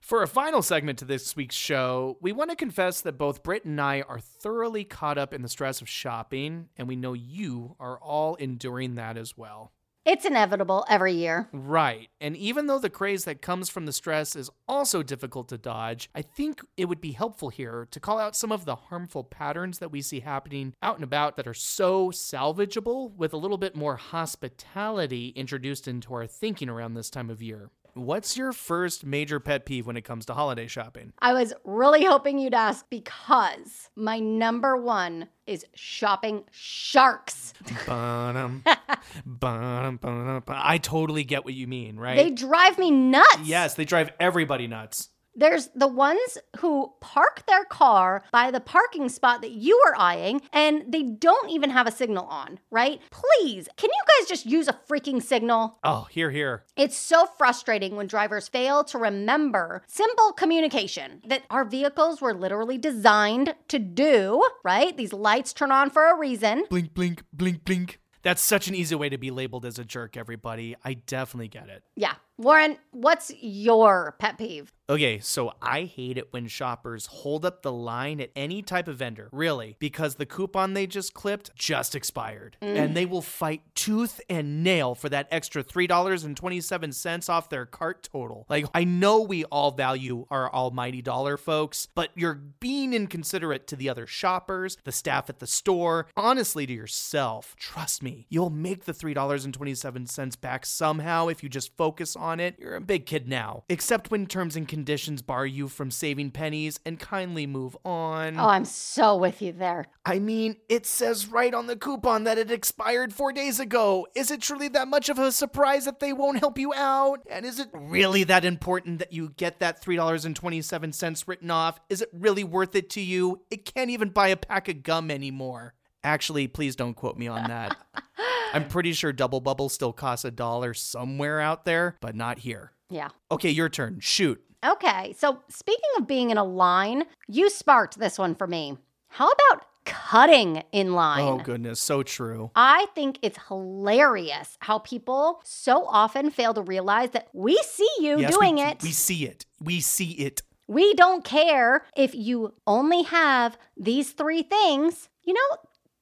For a final segment to this week's show, we want to confess that both Britt and I are thoroughly caught up in the stress of shopping, and we know you are all enduring that as well. It's inevitable every year. Right. And even though the craze that comes from the stress is also difficult to dodge, I think it would be helpful here to call out some of the harmful patterns that we see happening out and about that are so salvageable with a little bit more hospitality introduced into our thinking around this time of year. What's your first major pet peeve when it comes to holiday shopping? I was really hoping you'd ask because my number one is shopping sharks. Ba-dum, ba-dum, ba-dum, ba- I totally get what you mean, right? They drive me nuts. yes, they drive everybody nuts. There's the ones who park their car by the parking spot that you are eyeing and they don't even have a signal on, right? Please, can you guys just use a freaking signal? Oh, here, here. It's so frustrating when drivers fail to remember simple communication that our vehicles were literally designed to do, right? These lights turn on for a reason. blink, blink, blink, blink. That's such an easy way to be labeled as a jerk, everybody. I definitely get it. Yeah. Warren, what's your pet peeve? Okay, so I hate it when shoppers hold up the line at any type of vendor, really, because the coupon they just clipped just expired. Mm. And they will fight tooth and nail for that extra $3.27 off their cart total. Like, I know we all value our almighty dollar, folks, but you're being inconsiderate to the other shoppers, the staff at the store, honestly to yourself. Trust me, you'll make the $3.27 back somehow if you just focus on it. You're a big kid now. Except when terms and conditions bar you from saving pennies and kindly move on. Oh, I'm so with you there. I mean, it says right on the coupon that it expired four days ago. Is it truly that much of a surprise that they won't help you out? And is it really that important that you get that $3.27 written off? Is it really worth it to you? It can't even buy a pack of gum anymore. Actually, please don't quote me on that. I'm pretty sure Double Bubble still costs a dollar somewhere out there, but not here. Yeah. Okay, your turn. Shoot. Okay, so speaking of being in a line, you sparked this one for me. How about cutting in oh, line? Oh, goodness. So true. I think it's hilarious how people so often fail to realize that we see you Yes, doing we, it. We see it. We see it. We don't care if you only have these three things. You know,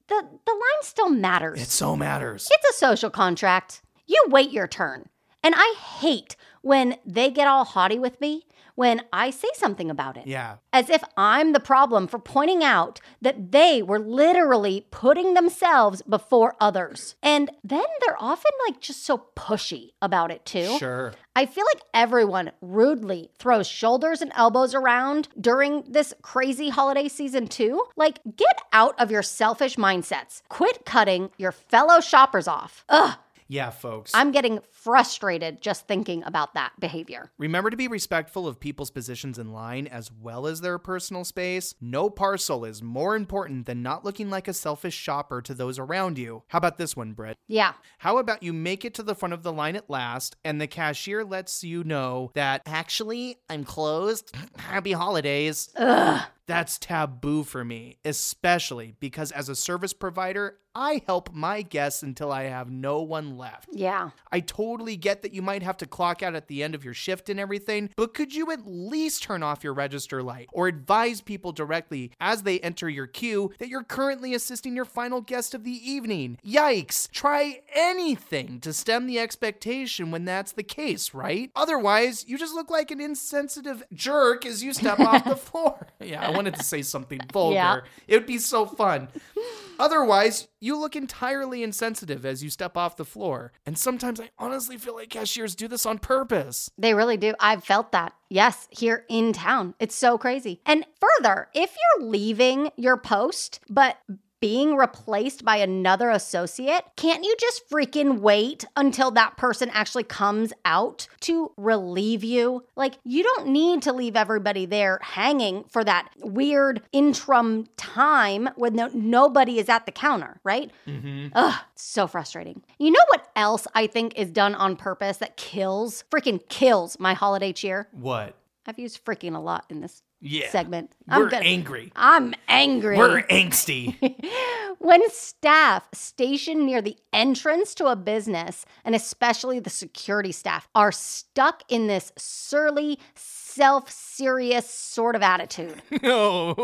the, the line still matters. It so matters. It's a social contract. You wait your turn. And I hate when they get all haughty with me when I say something about it. Yeah. As if I'm the problem for pointing out that they were literally putting themselves before others. And then they're often like just so pushy about it too. Sure. I feel like everyone rudely throws shoulders and elbows around during this crazy holiday season, too. Like, get out of your selfish mindsets. Quit cutting your fellow shoppers off. Ugh, Yeah, folks. I'm getting frustrated just thinking about that behavior. Remember to be respectful of people's positions in line as well as their personal space. No parcel is more important than not looking like a selfish shopper to those around you. How about this one, Britt? Yeah. How about you make it to the front of the line at last and the cashier lets you know that actually I'm closed? Happy holidays. Ugh. That's taboo for me, especially because as a service provider, I help my guests until I have no one left. Yeah. I totally get that you might have to clock out at the end of your shift and everything, but could you at least turn off your register light or advise people directly as they enter your queue that you're currently assisting your final guest of the evening? Yikes! Try anything to stem the expectation when that's the case, right? Otherwise, you just look like an insensitive jerk as you step off the floor. Yeah, wanted to say something vulgar. Yeah. It would be so fun. Otherwise, you look entirely insensitive as you step off the floor. And sometimes I honestly feel like cashiers do this on purpose. They really do. I've felt that. Yes, here in town. It's so crazy. And further, if you're leaving your post, but being replaced by another associate, can't you just freaking wait until that person actually comes out to relieve you? Like, you don't need to leave everybody there hanging for that weird interim time when no, nobody is at the counter, right? Mm-hmm. Ugh, so frustrating. You know what else I think is done on purpose that kills, freaking kills my holiday cheer? What? I've used freaking a lot in this Yeah. segment. We're gonna- angry. I'm angry. We're angsty. when staff stationed near the entrance to a business, and especially the security staff, are stuck in this surly, self serious sort of attitude. oh,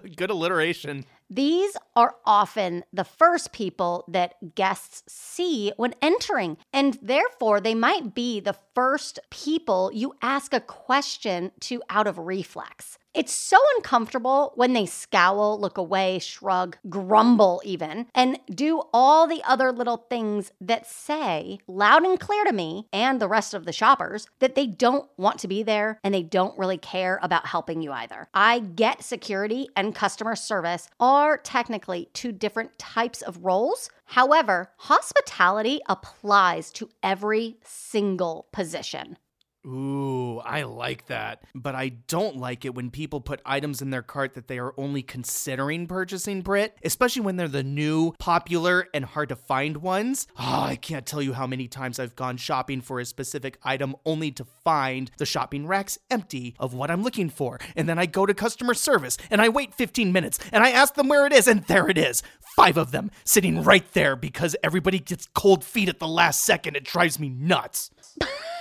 good alliteration. These are often the first people that guests see when entering, and therefore they might be the first people you ask a question to out of reflex. It's so uncomfortable when they scowl, look away, shrug, grumble, even, and do all the other little things that say loud and clear to me and the rest of the shoppers that they don't want to be there and they don't really care about helping you either. I get security and customer service are technically two different types of roles. However, hospitality applies to every single position. Ooh, I like that. But I don't like it when people put items in their cart that they are only considering purchasing, Brit, especially when they're the new, popular, and hard to find ones. Oh, I can't tell you how many times I've gone shopping for a specific item only to find the shopping racks empty of what I'm looking for. And then I go to customer service and I wait 15 minutes and I ask them where it is, and there it is. Five of them sitting right there because everybody gets cold feet at the last second. It drives me nuts.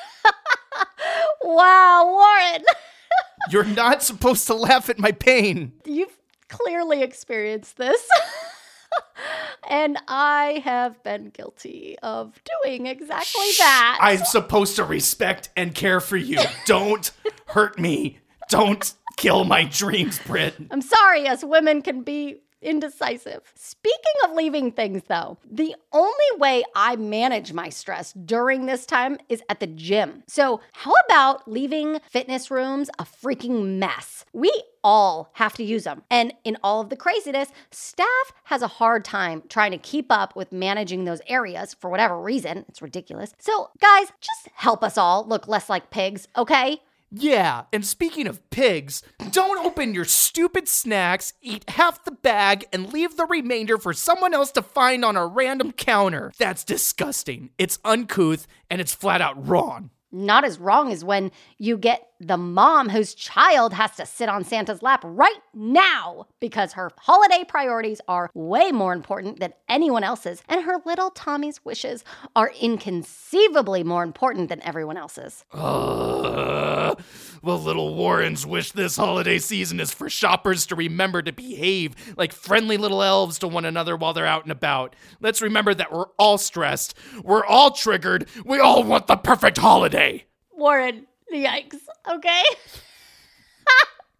Wow, Warren, You're not supposed to laugh at my pain. you've clearly experienced this. and I have been guilty of doing exactly that. I'm supposed to respect and care for you. Don't hurt me. Don't kill my dreams, Brit. I'm sorry, us women can be indecisive. Speaking of leaving things, though, the only way I manage my stress during this time is at the gym. So, how about leaving fitness rooms a freaking mess? We all have to use them. And in all of the craziness, staff has a hard time trying to keep up with managing those areas for whatever reason. It's ridiculous. So, guys, just help us all look less like pigs, okay? Yeah, and speaking of pigs, don't open your stupid snacks, eat half the bag, and leave the remainder for someone else to find on a random counter. That's disgusting. It's uncouth and it's flat out wrong. Not as wrong as when you get the mom whose child has to sit on Santa's lap right now because her holiday priorities are way more important than anyone else's, and her little Tommy's wishes are inconceivably more important than everyone else's. Uh, well, little Warrens wish this holiday season is for shoppers to remember to behave like friendly little elves to one another while they're out and about. Let's remember that we're all stressed, we're all triggered, we all want the perfect holiday. Warren, yikes, okay?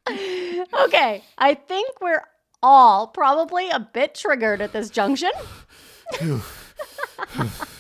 okay, I think we're all probably a bit triggered at this junction.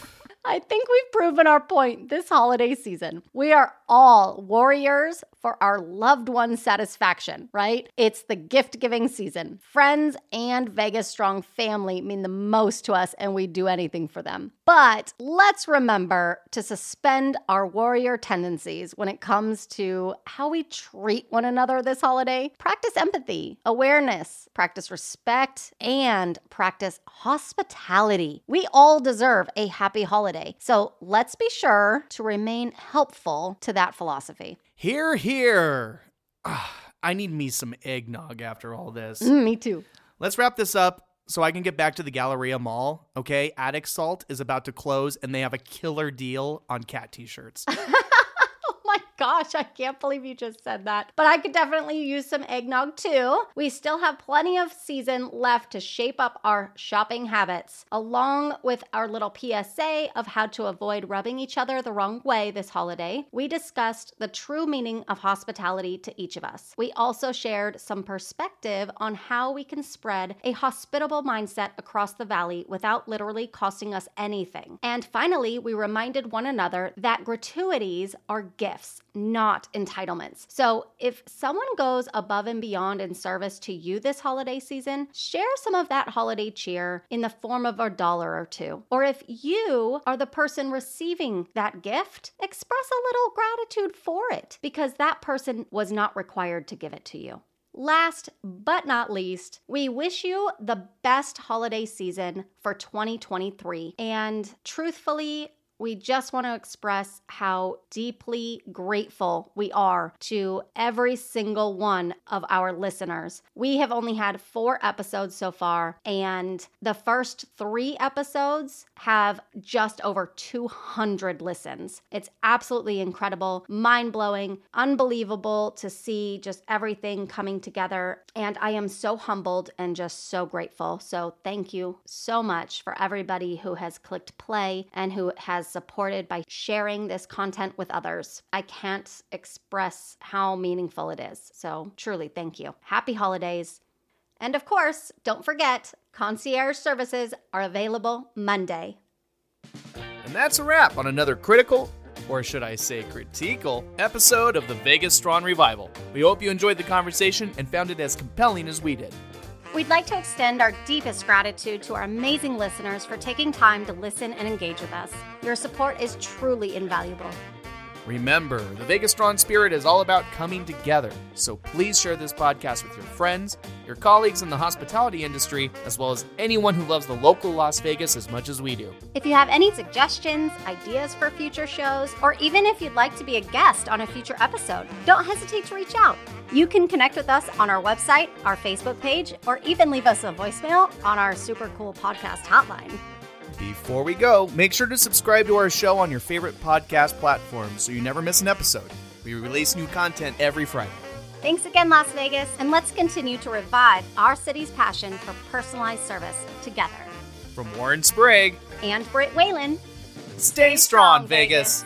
I think we've proven our point this holiday season. We are all warriors for our loved one's satisfaction, right? It's the gift giving season. Friends and Vegas Strong family mean the most to us, and we do anything for them. But let's remember to suspend our warrior tendencies when it comes to how we treat one another this holiday. Practice empathy, awareness, practice respect, and practice hospitality. We all deserve a happy holiday. So let's be sure to remain helpful to that philosophy. Here, here. Ah, I need me some eggnog after all this. Mm, me too. Let's wrap this up so I can get back to the Galleria Mall. Okay, Attic Salt is about to close and they have a killer deal on cat t shirts. Gosh, I can't believe you just said that. But I could definitely use some eggnog too. We still have plenty of season left to shape up our shopping habits, along with our little PSA of how to avoid rubbing each other the wrong way this holiday. We discussed the true meaning of hospitality to each of us. We also shared some perspective on how we can spread a hospitable mindset across the valley without literally costing us anything. And finally, we reminded one another that gratuities are gifts, not entitlements. So if someone goes above and beyond in service to you this holiday season, share some of that holiday cheer in the form of a dollar or two. Or if you are the person receiving that gift, express a little gratitude for it because that person was not required to give it to you. Last but not least, we wish you the best holiday season for 2023. And truthfully, we just want to express how deeply grateful we are to every single one of our listeners. We have only had four episodes so far, and the first three episodes have just over 200 listens. It's absolutely incredible, mind blowing, unbelievable to see just everything coming together. And I am so humbled and just so grateful. So, thank you so much for everybody who has clicked play and who has supported by sharing this content with others. I can't express how meaningful it is. So, truly, thank you. Happy holidays. And of course, don't forget, concierge services are available Monday. And that's a wrap on another critical, or should I say critical, episode of the Vegas Strong Revival. We hope you enjoyed the conversation and found it as compelling as we did. We'd like to extend our deepest gratitude to our amazing listeners for taking time to listen and engage with us. Your support is truly invaluable. Remember, the Vegas Strong spirit is all about coming together. So please share this podcast with your friends, your colleagues in the hospitality industry, as well as anyone who loves the local Las Vegas as much as we do. If you have any suggestions, ideas for future shows, or even if you'd like to be a guest on a future episode, don't hesitate to reach out. You can connect with us on our website, our Facebook page, or even leave us a voicemail on our super cool podcast hotline. Before we go, make sure to subscribe to our show on your favorite podcast platform so you never miss an episode. We release new content every Friday. Thanks again, Las Vegas, and let's continue to revive our city's passion for personalized service together. From Warren Sprague And Britt Whalen. Stay strong, Vegas.